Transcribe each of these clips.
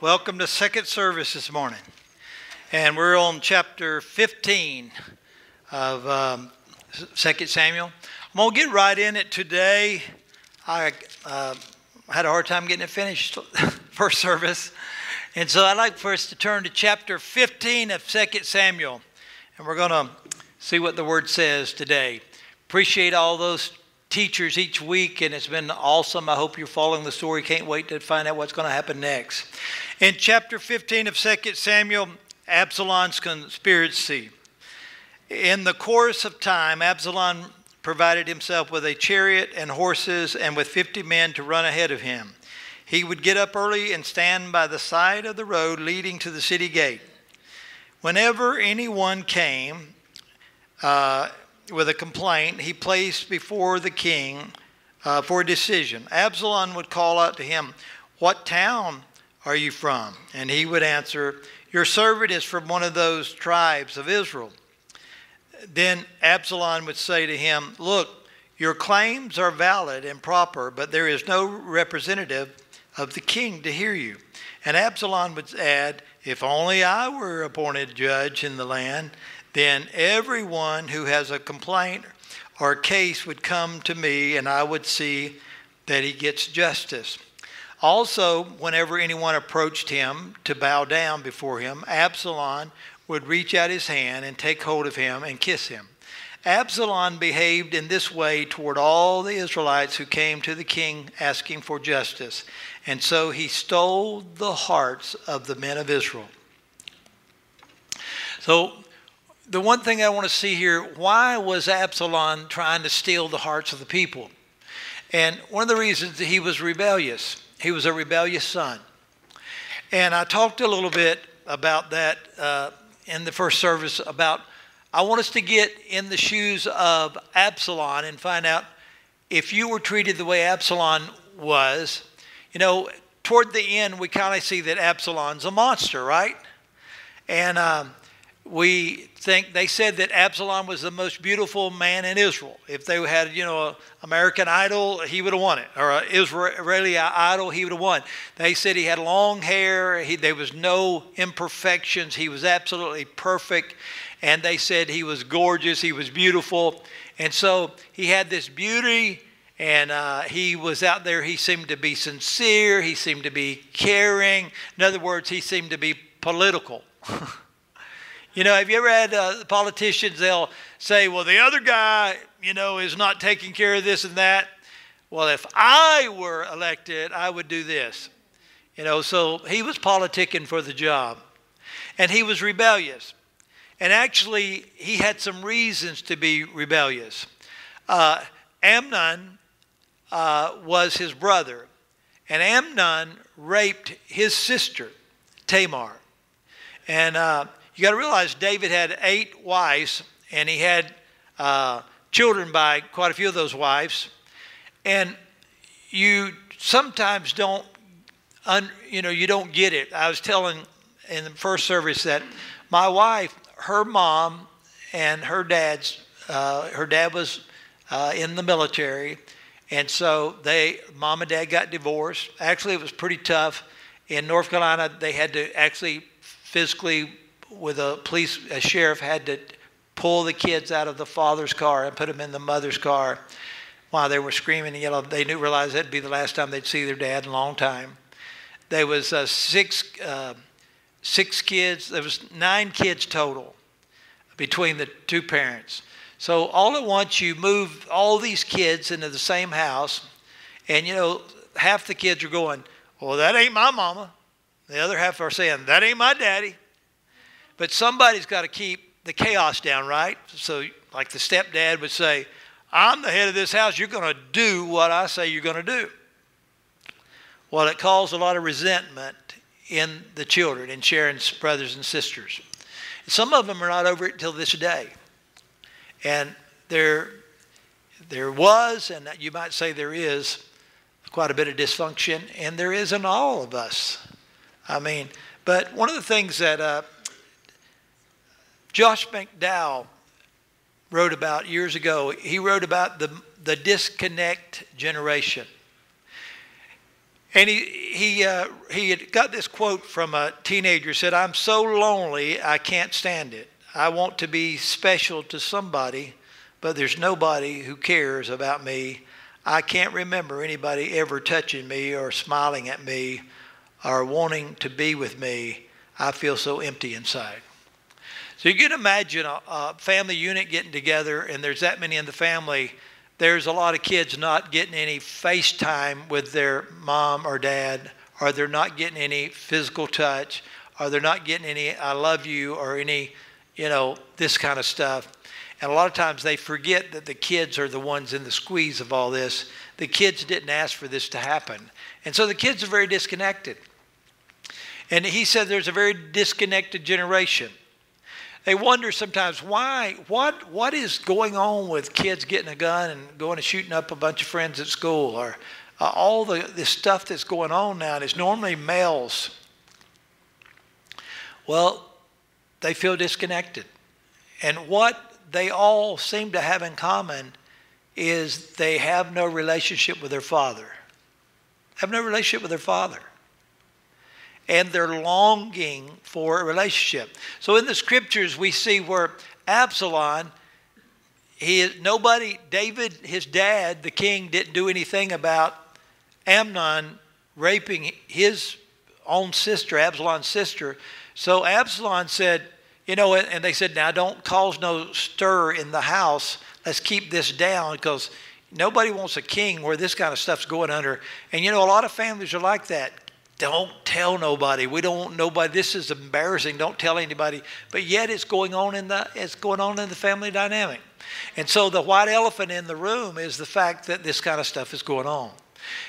Welcome to second service this morning. And we're on chapter 15 of um, 2 Samuel. I'm going to get right in it today. I uh, had a hard time getting it finished first service. And so I'd like for us to turn to chapter 15 of 2 Samuel. And we're going to see what the word says today. Appreciate all those teachers each week, and it's been awesome. I hope you're following the story. Can't wait to find out what's going to happen next. In chapter 15 of 2 Samuel, Absalom's conspiracy. In the course of time, Absalom provided himself with a chariot and horses and with 50 men to run ahead of him. He would get up early and stand by the side of the road leading to the city gate. Whenever anyone came, uh, with a complaint he placed before the king uh, for a decision. Absalom would call out to him, What town are you from? And he would answer, Your servant is from one of those tribes of Israel. Then Absalom would say to him, Look, your claims are valid and proper, but there is no representative of the king to hear you. And Absalom would add, If only I were appointed judge in the land, then everyone who has a complaint or case would come to me, and I would see that he gets justice. Also, whenever anyone approached him to bow down before him, Absalom would reach out his hand and take hold of him and kiss him. Absalom behaved in this way toward all the Israelites who came to the king asking for justice. And so he stole the hearts of the men of Israel. So the one thing I want to see here why was Absalom trying to steal the hearts of the people? And one of the reasons that he was rebellious, he was a rebellious son. And I talked a little bit about that uh, in the first service about I want us to get in the shoes of Absalom and find out if you were treated the way Absalom was. You know, toward the end, we kind of see that Absalom's a monster, right? And um, we think they said that Absalom was the most beautiful man in Israel. If they had, you know, American Idol, he would have won it, or an Israeli Idol, he would have won. They said he had long hair. He, there was no imperfections. He was absolutely perfect, and they said he was gorgeous. He was beautiful, and so he had this beauty. And uh, he was out there. He seemed to be sincere. He seemed to be caring. In other words, he seemed to be political. You know, have you ever had uh, politicians, they'll say, well, the other guy, you know, is not taking care of this and that. Well, if I were elected, I would do this. You know, so he was politicking for the job. And he was rebellious. And actually, he had some reasons to be rebellious. Uh, Amnon uh, was his brother, and Amnon raped his sister, Tamar. And uh, you got to realize David had eight wives, and he had uh, children by quite a few of those wives. And you sometimes don't, un, you know, you don't get it. I was telling in the first service that my wife, her mom, and her dad's, uh, her dad was uh, in the military, and so they, mom and dad got divorced. Actually, it was pretty tough. In North Carolina, they had to actually physically with a police, a sheriff had to pull the kids out of the father's car and put them in the mother's car while they were screaming and yelling. They knew realized that'd be the last time they'd see their dad in a long time. There was uh, six uh, six kids. There was nine kids total between the two parents. So all at once you move all these kids into the same house, and you know half the kids are going, "Well, that ain't my mama." The other half are saying, "That ain't my daddy." But somebody's got to keep the chaos down, right? So, like the stepdad would say, I'm the head of this house. You're going to do what I say you're going to do. Well, it caused a lot of resentment in the children, in Sharon's brothers and sisters. Some of them are not over it till this day. And there, there was, and you might say there is, quite a bit of dysfunction, and there is in all of us. I mean, but one of the things that uh, Josh McDowell wrote about years ago. He wrote about the, the disconnect generation. And he, he, uh, he had got this quote from a teenager said, I'm so lonely, I can't stand it. I want to be special to somebody, but there's nobody who cares about me. I can't remember anybody ever touching me or smiling at me or wanting to be with me. I feel so empty inside. So you can imagine a, a family unit getting together, and there's that many in the family there's a lot of kids not getting any FaceTime with their mom or dad, or they're not getting any physical touch, or they're not getting any I love you or any, you know, this kind of stuff. And a lot of times they forget that the kids are the ones in the squeeze of all this. The kids didn't ask for this to happen. And so the kids are very disconnected. And he said there's a very disconnected generation they wonder sometimes why, what, what is going on with kids getting a gun and going and shooting up a bunch of friends at school or uh, all the, the stuff that's going on now. And it's normally males. Well, they feel disconnected. And what they all seem to have in common is they have no relationship with their father. Have no relationship with their father and they're longing for a relationship. So in the scriptures, we see where Absalom, he nobody, David, his dad, the king, didn't do anything about Amnon raping his own sister, Absalom's sister. So Absalom said, you know, and they said, now don't cause no stir in the house. Let's keep this down because nobody wants a king where this kind of stuff's going under. And you know, a lot of families are like that don't tell nobody. We don't want nobody. This is embarrassing. Don't tell anybody. But yet it's going on in the it's going on in the family dynamic. And so the white elephant in the room is the fact that this kind of stuff is going on.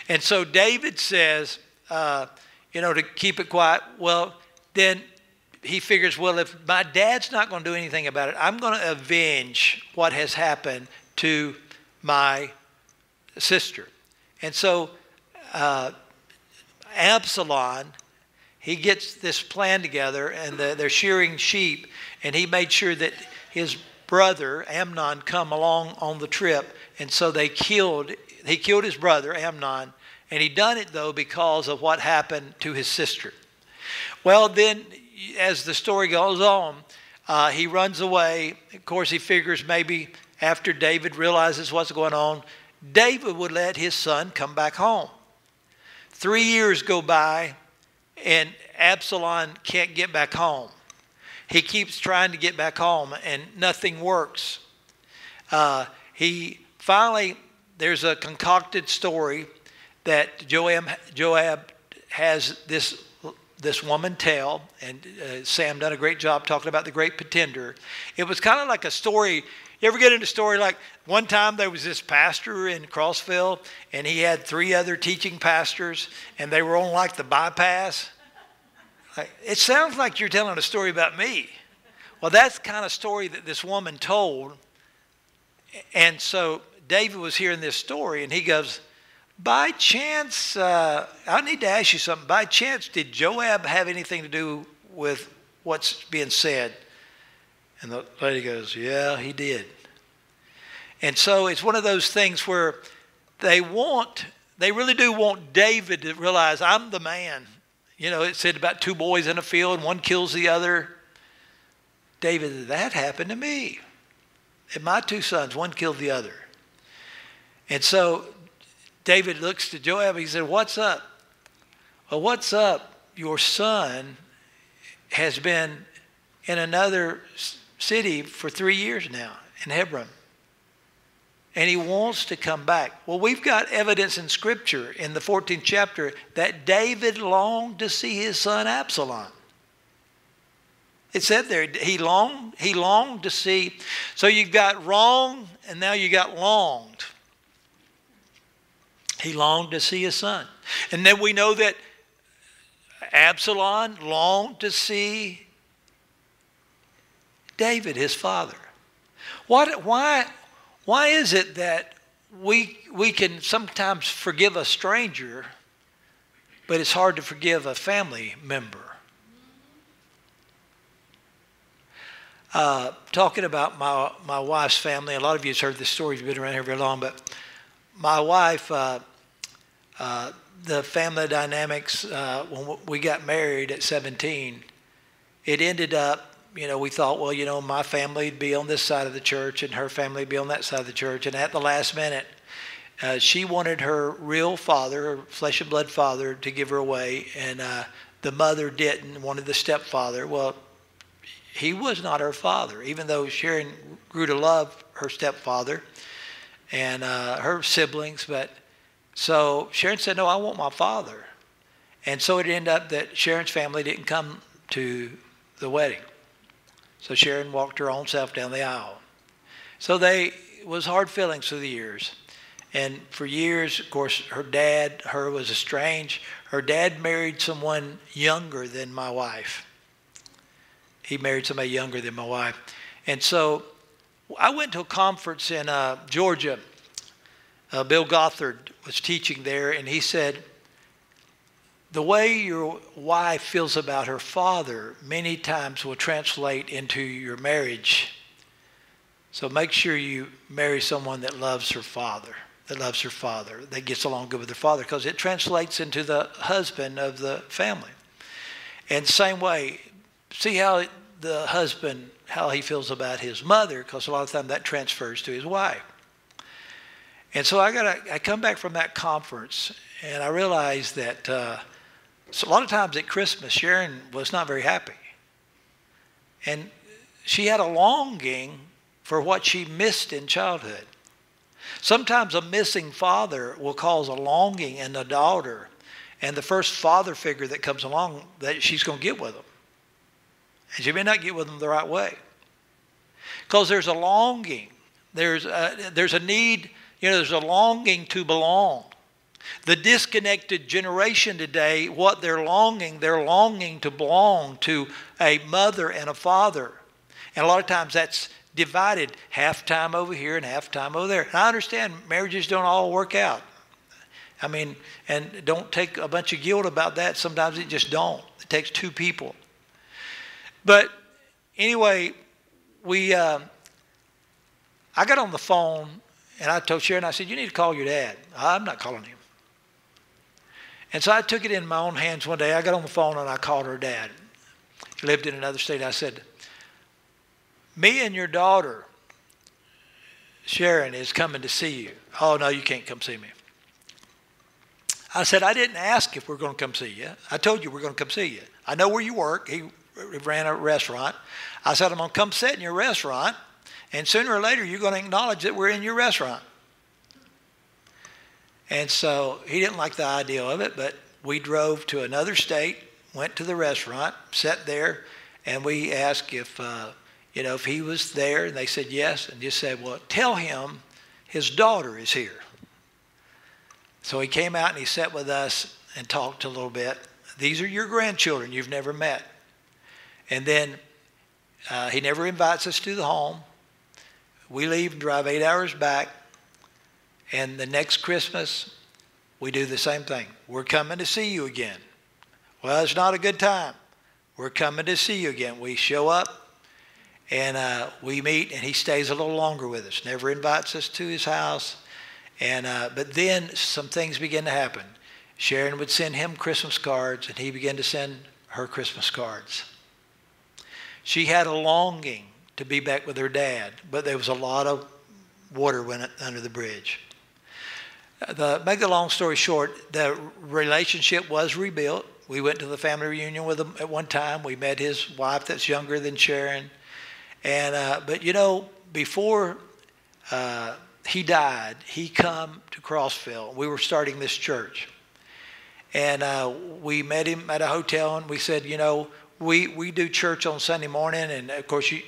And so David says, uh, you know, to keep it quiet. Well, then he figures, well, if my dad's not going to do anything about it, I'm going to avenge what has happened to my sister. And so uh, Absalom, he gets this plan together and the, they're shearing sheep, and he made sure that his brother Amnon come along on the trip, and so they killed. He killed his brother Amnon, and he done it though because of what happened to his sister. Well, then, as the story goes on, uh, he runs away. Of course, he figures maybe after David realizes what's going on, David would let his son come back home. Three years go by, and Absalom can't get back home. He keeps trying to get back home, and nothing works. Uh, he finally, there's a concocted story that Joab, Joab has this this woman tell, and uh, Sam done a great job talking about the great pretender. It was kind of like a story you ever get into a story like one time there was this pastor in Crossville and he had three other teaching pastors and they were on like the bypass? It sounds like you're telling a story about me. Well, that's the kind of story that this woman told. And so David was hearing this story and he goes, By chance, uh, I need to ask you something. By chance, did Joab have anything to do with what's being said? And the lady goes, Yeah, he did. And so it's one of those things where they want, they really do want David to realize, I'm the man. You know, it said about two boys in a field, one kills the other. David, that happened to me. And my two sons, one killed the other. And so David looks to Joab. He said, What's up? Well, what's up? Your son has been in another city for three years now in Hebron. And he wants to come back. Well, we've got evidence in Scripture in the 14th chapter that David longed to see his son Absalom. It said there, he longed, he longed to see. So you've got wrong, and now you got longed. He longed to see his son. And then we know that Absalom longed to see David, his father. What, why, why is it that we, we can sometimes forgive a stranger, but it's hard to forgive a family member? Uh, talking about my, my wife's family, a lot of you have heard this story, you've been around here very long, but my wife, uh, uh, the family dynamics uh, when we got married at 17, it ended up, you know, we thought, well, you know, my family would be on this side of the church and her family would be on that side of the church. And at the last minute, uh, she wanted her real father, her flesh and blood father, to give her away, and uh, the mother didn't, wanted the stepfather. Well, he was not her father, even though Sharon grew to love her stepfather and uh, her siblings. But so Sharon said, No, I want my father. And so it ended up that Sharon's family didn't come to the wedding. So Sharon walked her own self down the aisle. So they was hard feelings through the years. And for years, of course, her dad, her was estranged. Her dad married someone younger than my wife. He married somebody younger than my wife. And so I went to a conference in uh, Georgia. Uh, Bill Gothard was teaching there, and he said, The way your wife feels about her father many times will translate into your marriage. So make sure you marry someone that loves her father that loves her father, that gets along good with her father, because it translates into the husband of the family. And same way, see how the husband, how he feels about his mother, because a lot of time that transfers to his wife. And so I got I come back from that conference, and I realized that uh, so a lot of times at Christmas, Sharon was not very happy, and she had a longing for what she missed in childhood. Sometimes a missing father will cause a longing in the daughter, and the first father figure that comes along that she's going to get with them. And she may not get with them the right way. Because there's a longing, there's a, there's a need, you know, there's a longing to belong. The disconnected generation today, what they're longing, they're longing to belong to a mother and a father. And a lot of times that's divided half time over here and half time over there. And I understand marriages don't all work out. I mean, and don't take a bunch of guilt about that. Sometimes it just don't. It takes two people. But anyway, we uh, I got on the phone and I told Sharon, I said, you need to call your dad. I'm not calling him. And so I took it in my own hands one day. I got on the phone and I called her dad. He lived in another state. I said, me and your daughter, Sharon, is coming to see you. Oh, no, you can't come see me. I said, I didn't ask if we're going to come see you. I told you we're going to come see you. I know where you work. He ran a restaurant. I said, I'm going to come sit in your restaurant, and sooner or later you're going to acknowledge that we're in your restaurant. And so he didn't like the idea of it, but we drove to another state, went to the restaurant, sat there, and we asked if uh, you know, if he was there and they said yes, and just said, well, tell him his daughter is here. So he came out and he sat with us and talked a little bit. These are your grandchildren you've never met. And then uh, he never invites us to the home. We leave and drive eight hours back. And the next Christmas, we do the same thing. We're coming to see you again. Well, it's not a good time. We're coming to see you again. We show up, and uh, we meet, and he stays a little longer with us. Never invites us to his house. And uh, but then some things begin to happen. Sharon would send him Christmas cards, and he began to send her Christmas cards. She had a longing to be back with her dad, but there was a lot of water went under the bridge. The, make the long story short, the relationship was rebuilt. We went to the family reunion with him at one time. We met his wife that's younger than Sharon. And uh, but you know, before uh, he died, he come to Crossville. We were starting this church, and uh, we met him at a hotel, and we said, you know, we we do church on Sunday morning, and of course you.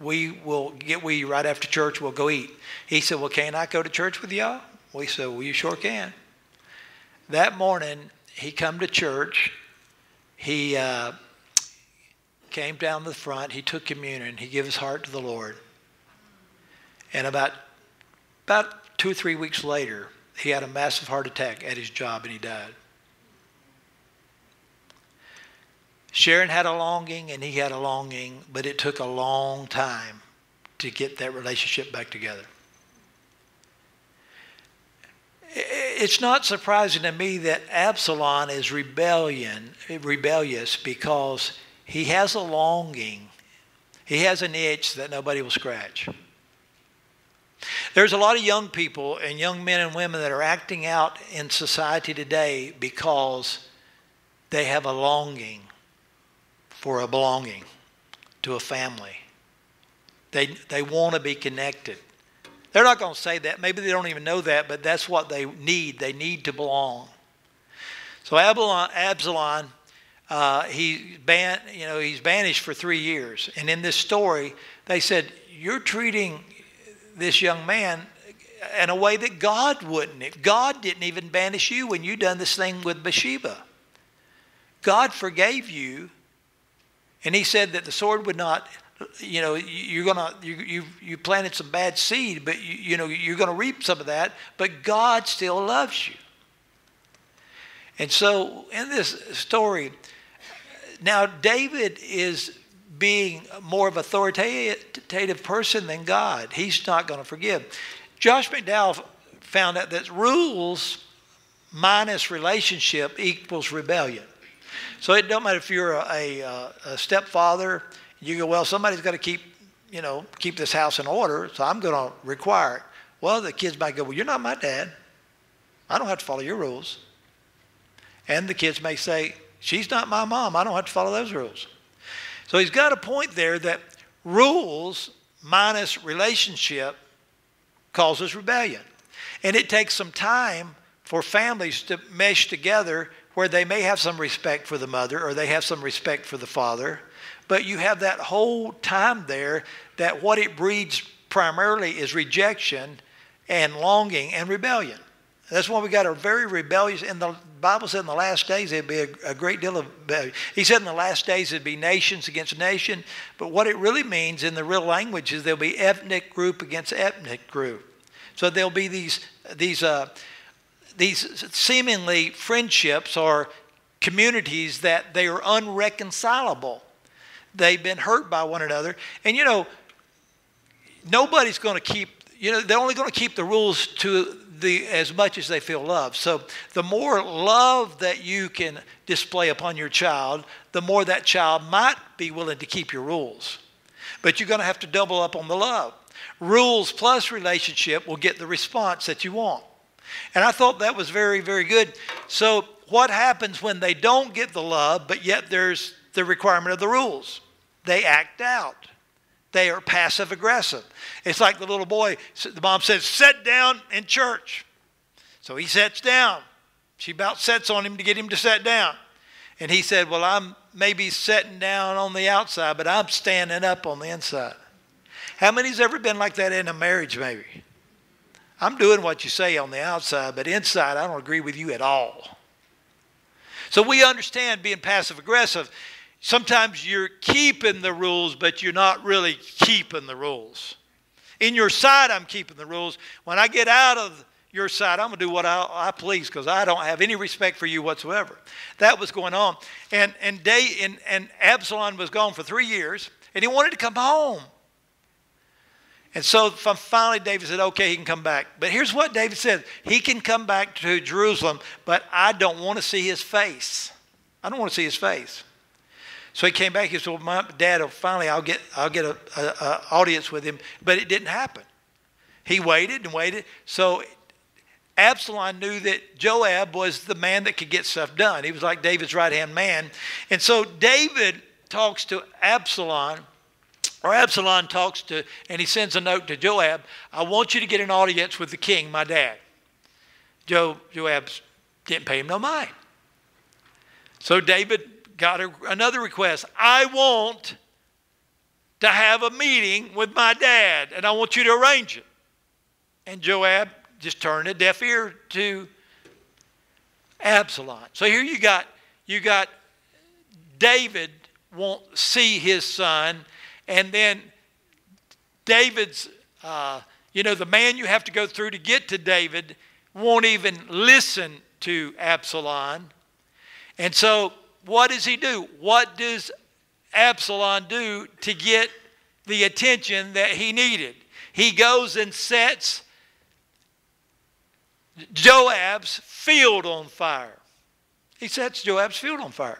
We will get we right after church. We'll go eat. He said, "Well, can I go to church with y'all?" We said, "Well, you sure can." That morning, he come to church. He uh, came down the front, he took communion, he gave his heart to the Lord. And about, about two or three weeks later, he had a massive heart attack at his job and he died. Sharon had a longing and he had a longing, but it took a long time to get that relationship back together. It's not surprising to me that Absalom is rebellion, rebellious because he has a longing. He has an itch that nobody will scratch. There's a lot of young people and young men and women that are acting out in society today because they have a longing for a belonging to a family. They, they want to be connected. They're not going to say that. Maybe they don't even know that, but that's what they need. They need to belong. So Absalom, Absalom uh, he ban, you know, he's banished for three years. And in this story, they said, "You're treating this young man in a way that God wouldn't. If God didn't even banish you when you done this thing with Bathsheba. God forgave you, and He said that the sword would not you know you're gonna you you, you planted some bad seed but you, you know you're gonna reap some of that but god still loves you. And so in this story now david is being more of authoritative person than god. He's not going to forgive. Josh mcdowell found out that rules minus relationship equals rebellion. So it don't matter if you're a, a, a stepfather you go, well, somebody's got to keep, you know, keep this house in order, so I'm going to require it. Well, the kids might go, well, you're not my dad. I don't have to follow your rules. And the kids may say, she's not my mom. I don't have to follow those rules. So he's got a point there that rules minus relationship causes rebellion. And it takes some time for families to mesh together where they may have some respect for the mother or they have some respect for the father but you have that whole time there that what it breeds primarily is rejection and longing and rebellion. That's why we got a very rebellious. And the Bible said in the last days there'd be a, a great deal of. Rebellion. He said in the last days there'd be nations against nation, but what it really means in the real language is there'll be ethnic group against ethnic group. So there'll be these these uh, these seemingly friendships or communities that they are unreconcilable. They've been hurt by one another. And you know, nobody's going to keep, you know, they're only going to keep the rules to the as much as they feel love. So the more love that you can display upon your child, the more that child might be willing to keep your rules. But you're going to have to double up on the love. Rules plus relationship will get the response that you want. And I thought that was very, very good. So, what happens when they don't get the love, but yet there's the requirement of the rules. They act out. They are passive aggressive. It's like the little boy, the mom says, sit down in church. So he sits down. She about sets on him to get him to sit down. And he said, Well, I'm maybe sitting down on the outside, but I'm standing up on the inside. How many's ever been like that in a marriage, maybe? I'm doing what you say on the outside, but inside I don't agree with you at all. So we understand being passive aggressive Sometimes you're keeping the rules, but you're not really keeping the rules. In your side, I'm keeping the rules. When I get out of your side, I'm going to do what I, I please because I don't have any respect for you whatsoever. That was going on. And, and, Day, and, and Absalom was gone for three years, and he wanted to come home. And so finally, David said, okay, he can come back. But here's what David said He can come back to Jerusalem, but I don't want to see his face. I don't want to see his face. So he came back. He said, well, my dad, finally, I'll get, I'll get a, a, a audience with him. But it didn't happen. He waited and waited. So Absalom knew that Joab was the man that could get stuff done. He was like David's right hand man. And so David talks to Absalom, or Absalom talks to, and he sends a note to Joab I want you to get an audience with the king, my dad. Jo, Joab didn't pay him no mind. So David got a, another request. I want to have a meeting with my dad, and I want you to arrange it. And Joab just turned a deaf ear to Absalom. So here you got you got David won't see his son, and then David's uh, you know the man you have to go through to get to David won't even listen to Absalom, and so what does he do? What does Absalom do to get the attention that he needed? He goes and sets Joab's field on fire. He sets Joab's field on fire.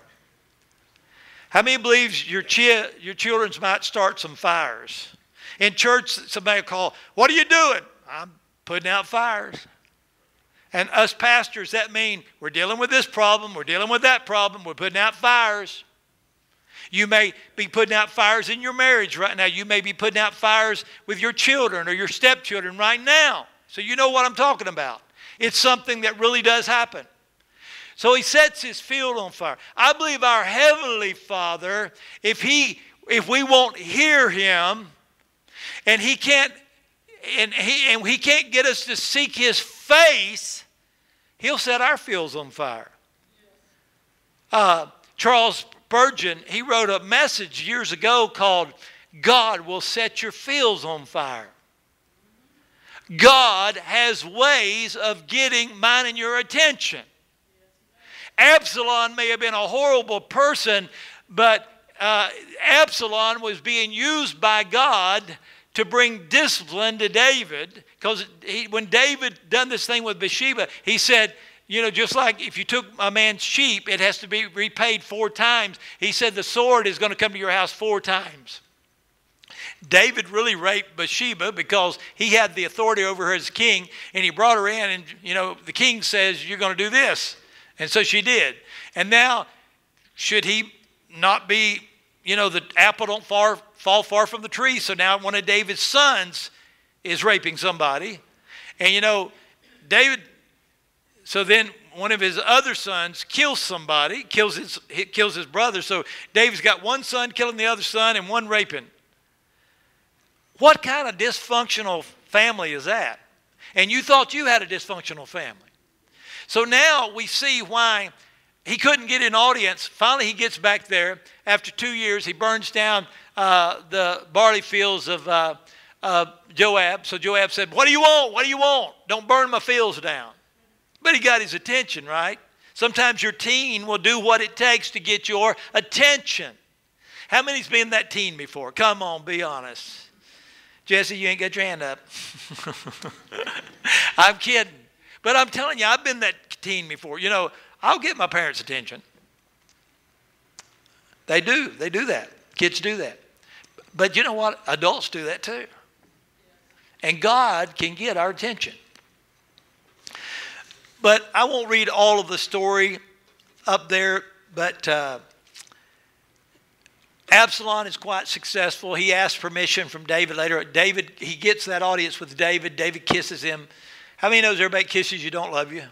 How many believes your, chi- your children's might start some fires? In church, somebody will call, What are you doing? I'm putting out fires. And us pastors, that mean we're dealing with this problem, we're dealing with that problem, we're putting out fires. You may be putting out fires in your marriage right now. You may be putting out fires with your children or your stepchildren right now. So you know what I'm talking about. It's something that really does happen. So he sets his field on fire. I believe our heavenly Father, if he if we won't hear him and he can't and he and he can't get us to seek his face, he'll set our fields on fire. Uh, Charles Spurgeon, he wrote a message years ago called God Will Set Your Fields on Fire. God has ways of getting mine and your attention. Absalom may have been a horrible person, but uh, Absalom was being used by God to bring discipline to David because when David done this thing with Bathsheba, he said, you know, just like if you took a man's sheep, it has to be repaid four times. He said the sword is going to come to your house four times. David really raped Bathsheba because he had the authority over her as king, and he brought her in, and you know, the king says, You're going to do this. And so she did. And now, should he not be, you know, the apple don't far, fall far from the tree. So now one of David's sons is raping somebody. And you know, David so then one of his other sons kills somebody, kills his, kills his brother. So David's got one son killing the other son and one raping. What kind of dysfunctional family is that? And you thought you had a dysfunctional family. So now we see why he couldn't get an audience. Finally, he gets back there. After two years, he burns down uh, the barley fields of uh, uh, Joab. So Joab said, What do you want? What do you want? Don't burn my fields down. But he got his attention, right? Sometimes your teen will do what it takes to get your attention. How many's been that teen before? Come on, be honest. Jesse, you ain't got your hand up. I'm kidding. But I'm telling you, I've been that teen before. You know, I'll get my parents' attention. They do. They do that. Kids do that. But you know what? Adults do that too. And God can get our attention. But I won't read all of the story up there, but uh, Absalom is quite successful. He asks permission from David later. David, he gets that audience with David. David kisses him. How many knows everybody kisses you don't love you?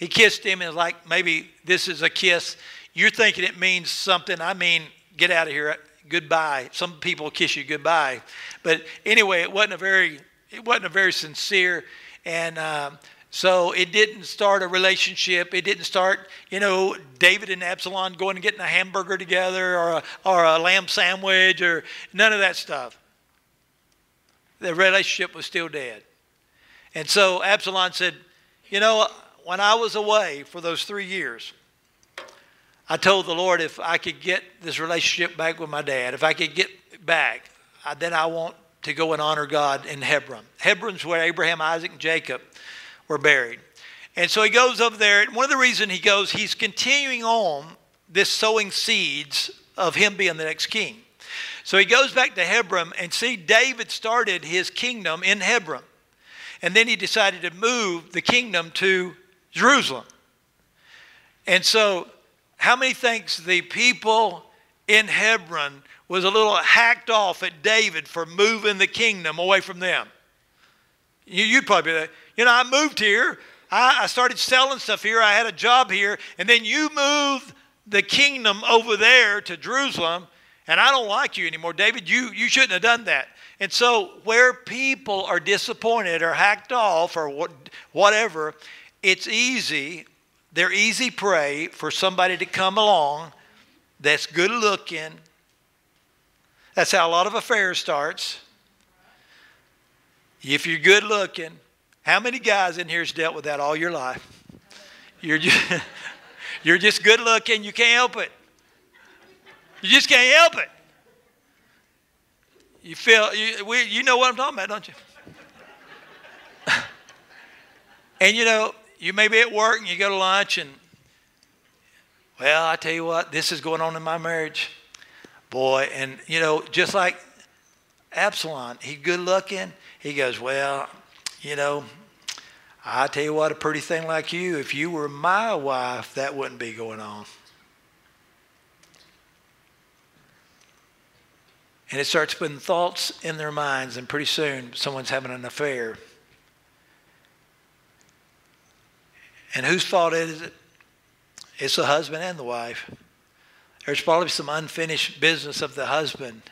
He kissed him and was like maybe this is a kiss. You're thinking it means something. I mean, get out of here. Goodbye. Some people kiss you goodbye, but anyway, it wasn't a very it wasn't a very sincere and. Uh, so it didn't start a relationship. It didn't start, you know, David and Absalom going and getting a hamburger together or a, or a lamb sandwich or none of that stuff. The relationship was still dead. And so Absalom said, You know, when I was away for those three years, I told the Lord if I could get this relationship back with my dad, if I could get back, then I want to go and honor God in Hebron. Hebron's where Abraham, Isaac, and Jacob were buried. And so he goes over there. And one of the reasons he goes, he's continuing on this sowing seeds of him being the next king. So he goes back to Hebron and see David started his kingdom in Hebron. And then he decided to move the kingdom to Jerusalem. And so, how many thinks the people in Hebron was a little hacked off at David for moving the kingdom away from them? You, would probably be like, you know, I moved here. I, I started selling stuff here. I had a job here. And then you moved the kingdom over there to Jerusalem. And I don't like you anymore. David, you, you shouldn't have done that. And so, where people are disappointed or hacked off or what, whatever, it's easy. They're easy prey for somebody to come along that's good looking. That's how a lot of affairs starts. If you're good looking, how many guys in here has dealt with that all your life? You're just, you're just good looking, you can't help it. You just can't help it. You feel, you, we, you know what I'm talking about, don't you? And you know, you may be at work and you go to lunch and, well, I tell you what, this is going on in my marriage. Boy, and you know, just like Absalom, he good looking. He goes, well, you know, I tell you what, a pretty thing like you, if you were my wife, that wouldn't be going on. And it starts putting thoughts in their minds, and pretty soon someone's having an affair. And whose fault is it? It's the husband and the wife. There's probably some unfinished business of the husband,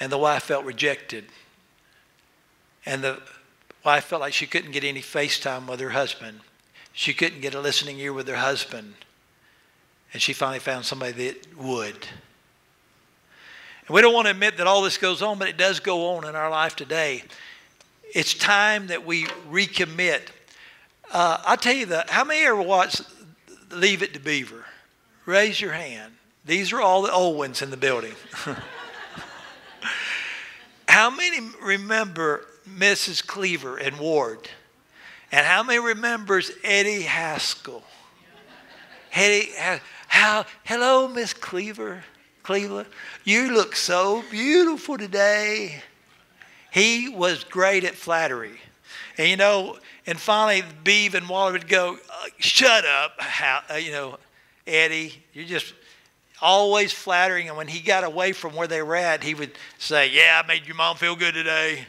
and the wife felt rejected. And the wife felt like she couldn't get any FaceTime with her husband. She couldn't get a listening ear with her husband. And she finally found somebody that would. And we don't want to admit that all this goes on, but it does go on in our life today. It's time that we recommit. Uh, I tell you that. How many ever watched Leave It to Beaver? Raise your hand. These are all the old ones in the building. how many remember Mrs. Cleaver and Ward? And how many remembers Eddie Haskell? Eddie, how, hello, Miss Cleaver. Cleveland. You look so beautiful today. He was great at flattery. And you know, and finally, Beav and Waller would go, uh, Shut up, how, uh, you know, Eddie, you're just always flattering. And when he got away from where they were at, he would say, Yeah, I made your mom feel good today.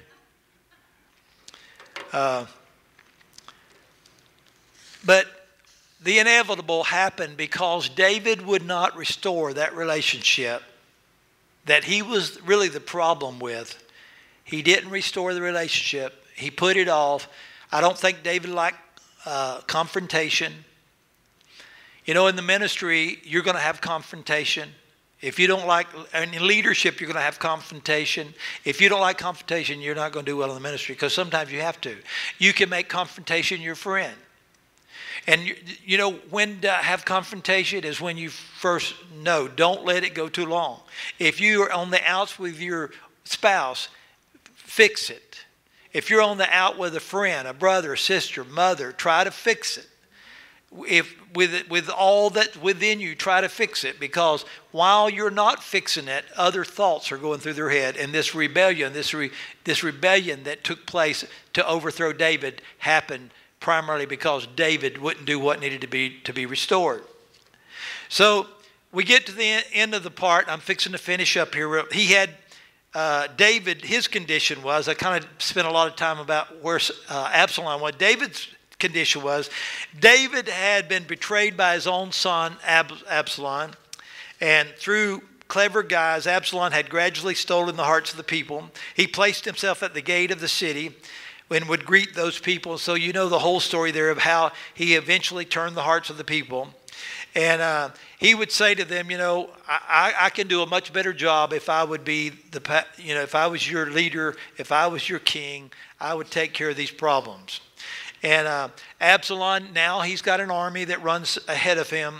Uh, but the inevitable happened because David would not restore that relationship that he was really the problem with. He didn't restore the relationship, he put it off. I don't think David liked uh, confrontation. You know, in the ministry, you're going to have confrontation. If you don't like, in leadership, you're going to have confrontation. If you don't like confrontation, you're not going to do well in the ministry because sometimes you have to. You can make confrontation your friend. And you, you know, when to have confrontation is when you first know. Don't let it go too long. If you are on the outs with your spouse, fix it. If you're on the out with a friend, a brother, sister, mother, try to fix it. If with with all that within you, try to fix it because while you're not fixing it, other thoughts are going through their head, and this rebellion, this re, this rebellion that took place to overthrow David happened primarily because David wouldn't do what needed to be to be restored. So we get to the end of the part. I'm fixing to finish up here. He had uh, David. His condition was. I kind of spent a lot of time about where uh, Absalom was. David's condition was. David had been betrayed by his own son Ab- Absalom, and through clever guise, Absalom had gradually stolen the hearts of the people. He placed himself at the gate of the city and would greet those people. So you know the whole story there of how he eventually turned the hearts of the people. And uh, he would say to them, you know, I, I, can do a much better job if I would be the, you know, if I was your leader, if I was your king, I would take care of these problems. And uh, Absalom, now he's got an army that runs ahead of him.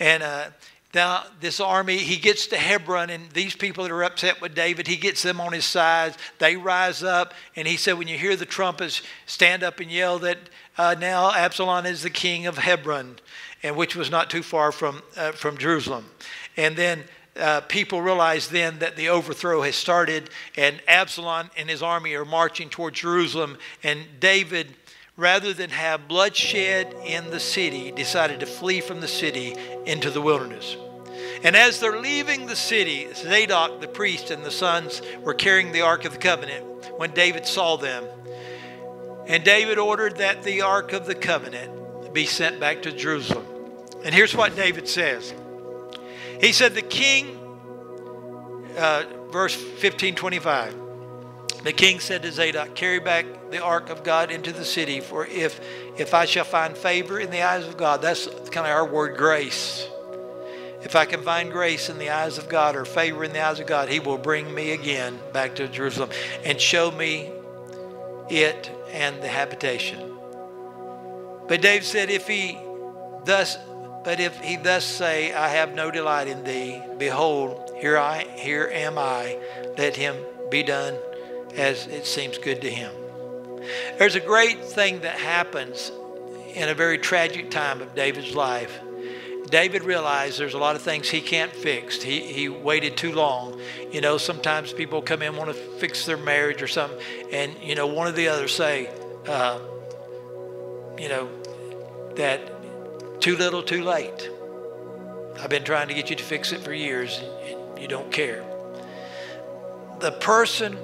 And uh, now, this army, he gets to Hebron, and these people that are upset with David, he gets them on his side. They rise up, and he said, When you hear the trumpets, stand up and yell that uh, now Absalom is the king of Hebron, and which was not too far from, uh, from Jerusalem. And then uh, people realize then that the overthrow has started, and Absalom and his army are marching toward Jerusalem, and David rather than have bloodshed in the city, decided to flee from the city into the wilderness. And as they're leaving the city, Zadok the priest and the sons were carrying the Ark of the Covenant when David saw them. And David ordered that the Ark of the Covenant be sent back to Jerusalem. And here's what David says He said, The king, uh, verse 15 25. The king said to Zadok, Carry back the ark of God into the city, for if, if I shall find favor in the eyes of God, that's kind of our word grace. If I can find grace in the eyes of God or favor in the eyes of God, he will bring me again back to Jerusalem and show me it and the habitation. But David said, if he thus, but if he thus say, I have no delight in thee, behold, here I, here am I, let him be done as it seems good to him. There's a great thing that happens in a very tragic time of David's life. David realized there's a lot of things he can't fix. He, he waited too long. You know, sometimes people come in want to fix their marriage or something, and you know, one or the other say, uh, you know, that too little, too late. I've been trying to get you to fix it for years, and you don't care. The person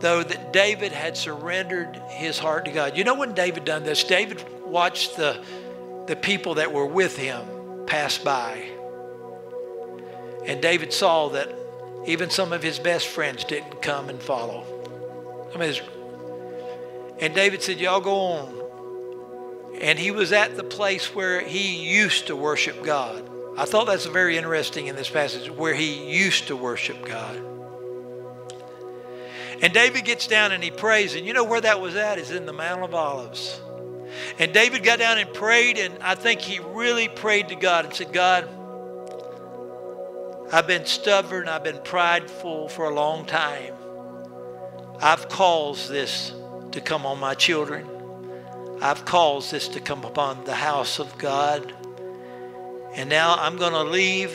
though that David had surrendered his heart to God. You know when David done this? David watched the the people that were with him pass by. And David saw that even some of his best friends didn't come and follow. I mean, and David said, Y'all go on. And he was at the place where he used to worship God. I thought that's very interesting in this passage, where he used to worship God. And David gets down and he prays. And you know where that was at? Is in the Mount of Olives. And David got down and prayed, and I think he really prayed to God and said, God, I've been stubborn, I've been prideful for a long time. I've caused this to come on my children. I've caused this to come upon the house of God. And now I'm going to leave.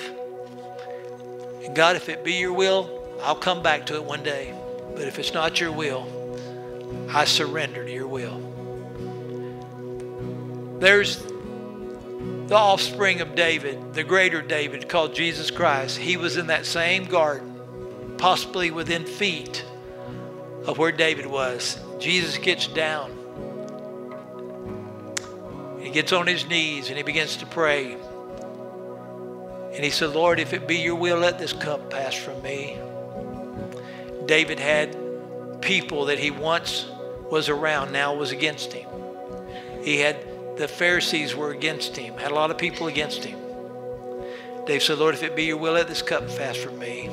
And God, if it be your will, I'll come back to it one day. But if it's not your will, I surrender to your will. There's the offspring of David, the greater David called Jesus Christ. He was in that same garden, possibly within feet of where David was. Jesus gets down. Gets on his knees and he begins to pray. And he said, Lord, if it be your will, let this cup pass from me. David had people that he once was around, now was against him. He had the Pharisees were against him, had a lot of people against him. David said, Lord, if it be your will, let this cup pass from me.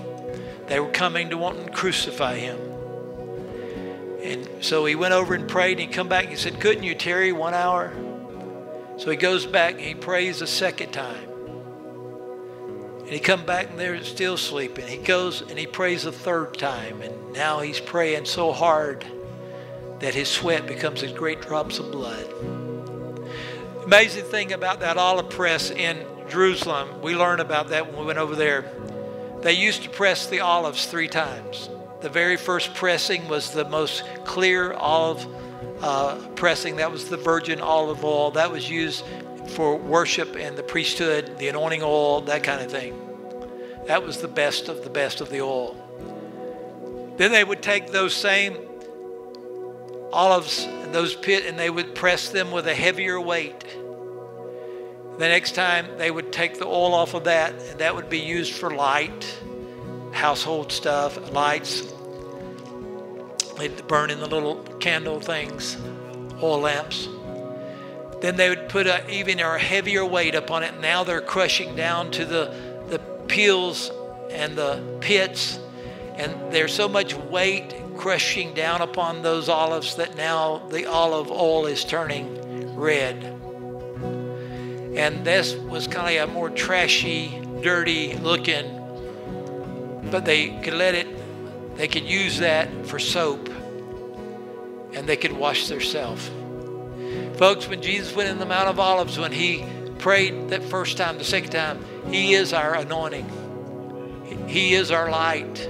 They were coming to want to crucify him. And so he went over and prayed and he come back and he said, Couldn't you tarry one hour? So he goes back and he prays a second time. And he come back and they're still sleeping. He goes and he prays a third time. And now he's praying so hard that his sweat becomes as great drops of blood. Amazing thing about that olive press in Jerusalem, we learned about that when we went over there. They used to press the olives three times. The very first pressing was the most clear olive uh, pressing. That was the virgin olive oil. That was used for worship and the priesthood, the anointing oil, that kind of thing. That was the best of the best of the oil. Then they would take those same olives and those pit and they would press them with a heavier weight. The next time they would take the oil off of that and that would be used for light, household stuff, lights. They'd burn in the little candle things, oil lamps. Then they would put a, even a heavier weight upon it. Now they're crushing down to the, the peels and the pits. And there's so much weight crushing down upon those olives that now the olive oil is turning red. And this was kind of a more trashy, dirty looking, but they could let it, they could use that for soap and they could wash themselves. Folks, when Jesus went in the Mount of Olives, when he prayed that first time, the second time, he is our anointing. He is our light.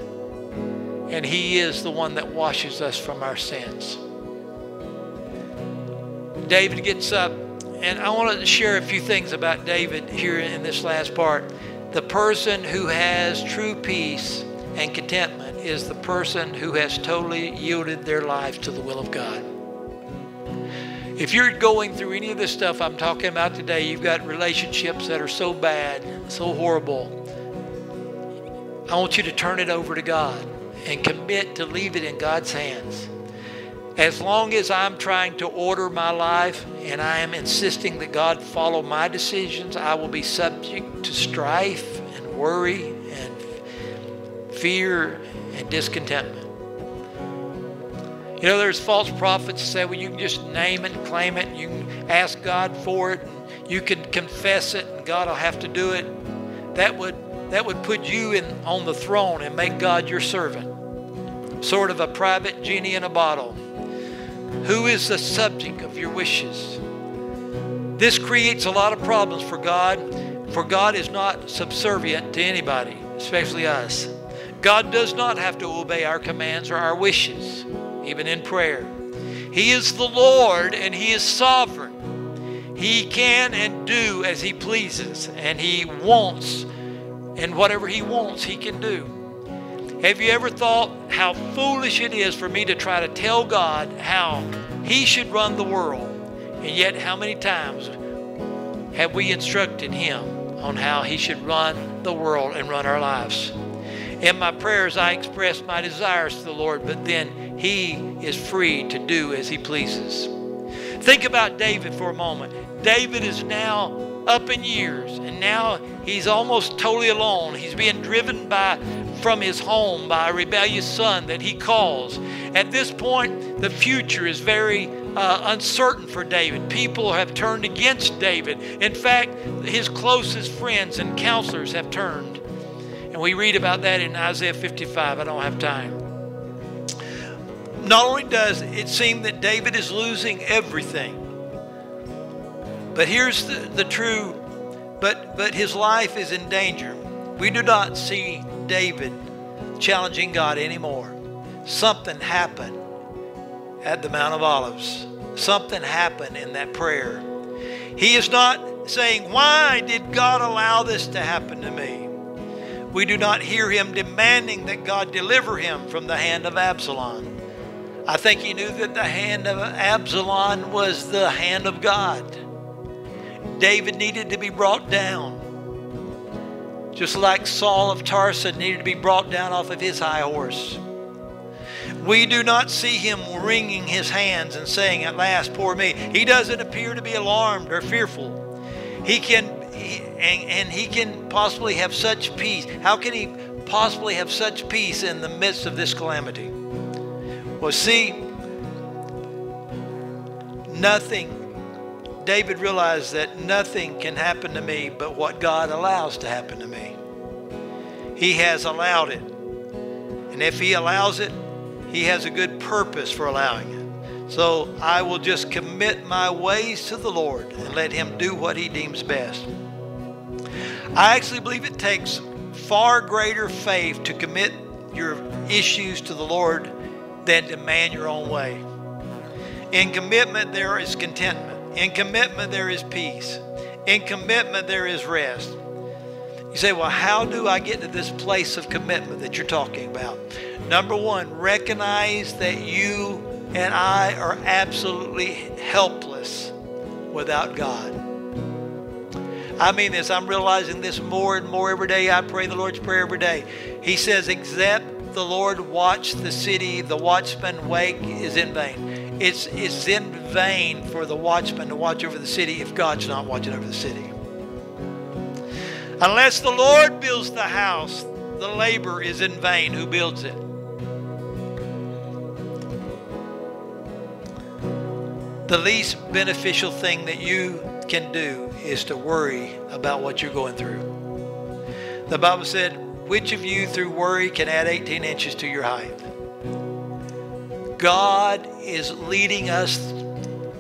And he is the one that washes us from our sins. David gets up, and I want to share a few things about David here in this last part. The person who has true peace and contentment is the person who has totally yielded their life to the will of God. If you're going through any of this stuff I'm talking about today, you've got relationships that are so bad, so horrible. I want you to turn it over to God and commit to leave it in God's hands. As long as I'm trying to order my life and I am insisting that God follow my decisions, I will be subject to strife and worry and fear and discontentment. You know, there's false prophets say, well, you can just name it and claim it. You can ask God for it. And you can confess it, and God will have to do it. That would that would put you in on the throne and make God your servant. Sort of a private genie in a bottle. Who is the subject of your wishes? This creates a lot of problems for God, for God is not subservient to anybody, especially us. God does not have to obey our commands or our wishes, even in prayer. He is the Lord and He is sovereign. He can and do as He pleases, and He wants, and whatever He wants, He can do. Have you ever thought how foolish it is for me to try to tell God how He should run the world? And yet, how many times have we instructed Him on how He should run the world and run our lives? In my prayers, I express my desires to the Lord, but then He is free to do as He pleases. Think about David for a moment. David is now up in years, and now he's almost totally alone. He's being driven by from his home by a rebellious son that he calls. At this point, the future is very uh, uncertain for David. People have turned against David. In fact, his closest friends and counselors have turned. We read about that in Isaiah 55. I don't have time. Not only does it seem that David is losing everything, but here's the, the true, but, but his life is in danger. We do not see David challenging God anymore. Something happened at the Mount of Olives. Something happened in that prayer. He is not saying, Why did God allow this to happen to me? We do not hear him demanding that God deliver him from the hand of Absalom. I think he knew that the hand of Absalom was the hand of God. David needed to be brought down. Just like Saul of Tarsus needed to be brought down off of his high horse. We do not see him wringing his hands and saying, At last, poor me. He doesn't appear to be alarmed or fearful. He can, and, and he can possibly have such peace. How can he possibly have such peace in the midst of this calamity? Well, see, nothing David realized that nothing can happen to me but what God allows to happen to me. He has allowed it. And if He allows it, He has a good purpose for allowing it. So I will just commit my ways to the Lord and let Him do what He deems best. I actually believe it takes far greater faith to commit your issues to the Lord than to man your own way. In commitment, there is contentment. In commitment, there is peace. In commitment, there is rest. You say, well, how do I get to this place of commitment that you're talking about? Number one, recognize that you and I are absolutely helpless without God. I mean this, I'm realizing this more and more every day. I pray the Lord's Prayer every day. He says, except the Lord watch the city, the watchman wake is in vain. It's, it's in vain for the watchman to watch over the city if God's not watching over the city. Unless the Lord builds the house, the labor is in vain who builds it. The least beneficial thing that you can do is to worry about what you're going through. The Bible said, Which of you through worry can add 18 inches to your height? God is leading us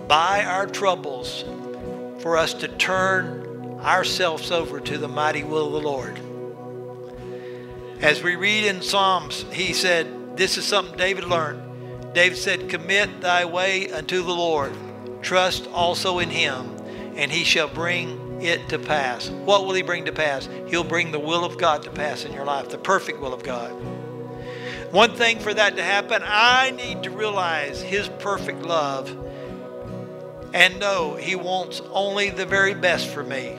by our troubles for us to turn ourselves over to the mighty will of the Lord. As we read in Psalms, he said, This is something David learned. David said, Commit thy way unto the Lord, trust also in him, and he shall bring it to pass. What will he bring to pass? He'll bring the will of God to pass in your life, the perfect will of God. One thing for that to happen, I need to realize His perfect love and know He wants only the very best for me.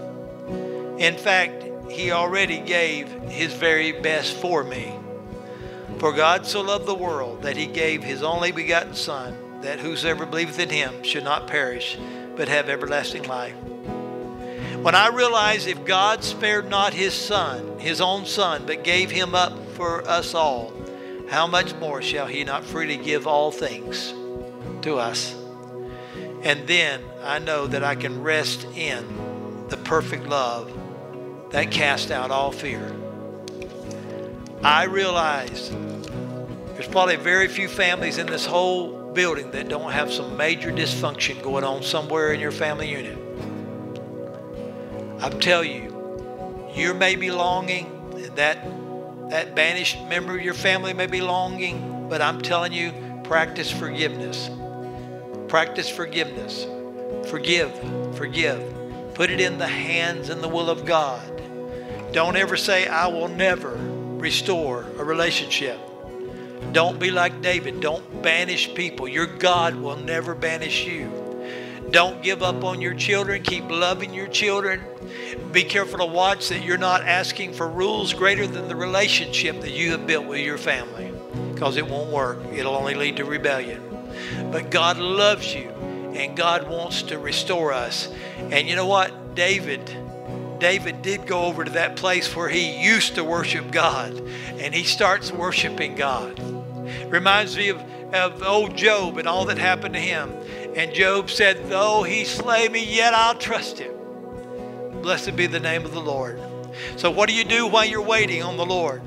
In fact, He already gave His very best for me. For God so loved the world that He gave His only begotten Son, that whosoever believeth in Him should not perish, but have everlasting life. When I realize if God spared not His Son, His own Son, but gave Him up for us all, how much more shall he not freely give all things to us? And then I know that I can rest in the perfect love that casts out all fear. I realize there's probably very few families in this whole building that don't have some major dysfunction going on somewhere in your family unit. I'm telling you, you may be longing, and that that banished member of your family may be longing, but I'm telling you, practice forgiveness. Practice forgiveness. Forgive, forgive. Put it in the hands and the will of God. Don't ever say, I will never restore a relationship. Don't be like David. Don't banish people. Your God will never banish you. Don't give up on your children. Keep loving your children. Be careful to watch that you're not asking for rules greater than the relationship that you have built with your family because it won't work. It'll only lead to rebellion. But God loves you and God wants to restore us. And you know what? David David did go over to that place where he used to worship God and he starts worshiping God. Reminds me of, of old Job and all that happened to him. And Job said, Though he slay me, yet I'll trust him. Blessed be the name of the Lord. So, what do you do while you're waiting on the Lord?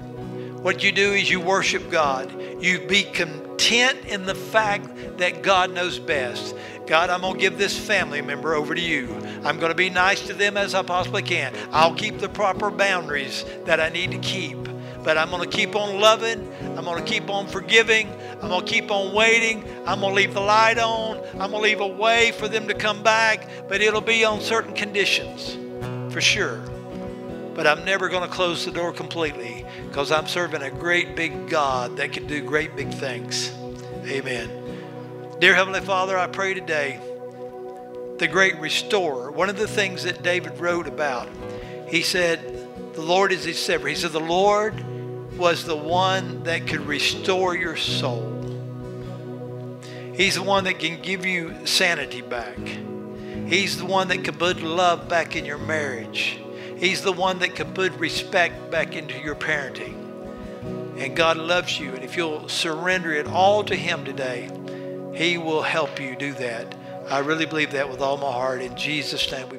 What you do is you worship God. You be content in the fact that God knows best. God, I'm going to give this family member over to you. I'm going to be nice to them as I possibly can. I'll keep the proper boundaries that I need to keep. But I'm going to keep on loving. I'm going to keep on forgiving. I'm going to keep on waiting. I'm going to leave the light on. I'm going to leave a way for them to come back. But it'll be on certain conditions, for sure. But I'm never going to close the door completely because I'm serving a great big God that can do great big things. Amen. Dear Heavenly Father, I pray today, the great restorer, one of the things that David wrote about, he said, The Lord is his shepherd. He said, The Lord was the one that could restore your soul. He's the one that can give you sanity back. He's the one that can put love back in your marriage. He's the one that can put respect back into your parenting. And God loves you. And if you'll surrender it all to Him today, he will help you do that. I really believe that with all my heart. In Jesus' name we.